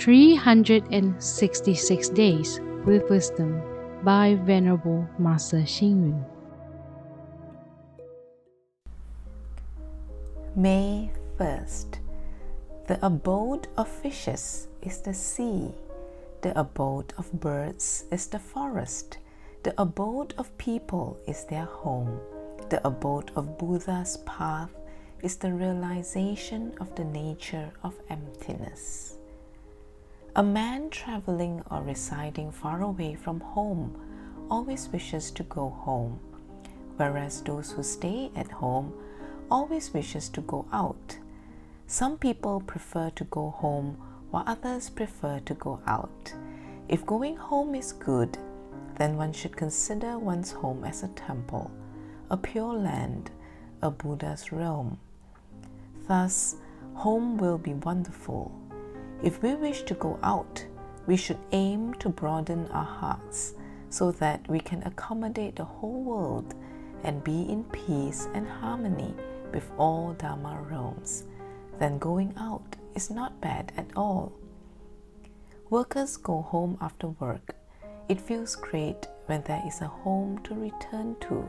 366 Days with Wisdom by Venerable Master Xing Yun. May 1st. The abode of fishes is the sea. The abode of birds is the forest. The abode of people is their home. The abode of Buddha's path is the realization of the nature of emptiness. A man traveling or residing far away from home always wishes to go home, whereas those who stay at home always wishes to go out. Some people prefer to go home while others prefer to go out. If going home is good, then one should consider one's home as a temple, a pure land, a Buddha's realm. Thus, home will be wonderful. If we wish to go out, we should aim to broaden our hearts so that we can accommodate the whole world and be in peace and harmony with all Dharma realms. Then going out is not bad at all. Workers go home after work it feels great when there is a home to return to.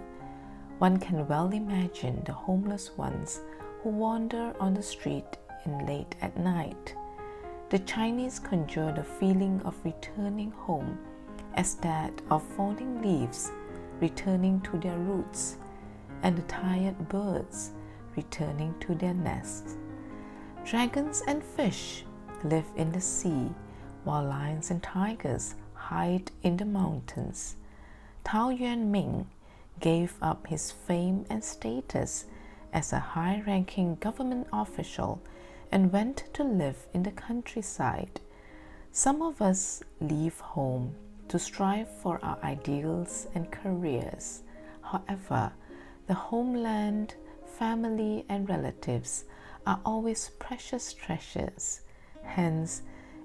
One can well imagine the homeless ones who wander on the street in late at night. The Chinese conjure the feeling of returning home as that of falling leaves returning to their roots and the tired birds returning to their nests. Dragons and fish live in the sea, while lions and tigers hide in the mountains. Tao Yuan Ming gave up his fame and status as a high ranking government official and went to live in the countryside. Some of us leave home to strive for our ideals and careers. However, the homeland, family, and relatives are always precious treasures. Hence,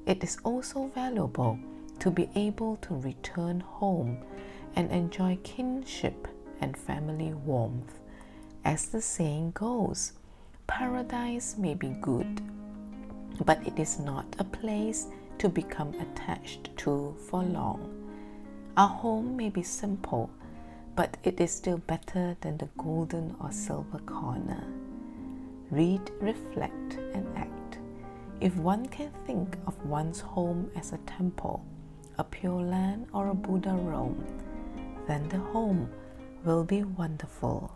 it is also valuable to be able to return home and enjoy kinship and family warmth. As the saying goes, paradise may be good, but it is not a place to become attached to for long. Our home may be simple, but it is still better than the golden or silver corner. Read, reflect, and act. If one can think of one's home as a temple, a pure land or a Buddha realm, then the home will be wonderful.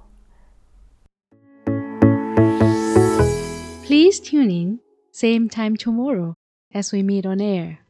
Please tune in, same time tomorrow as we meet on air.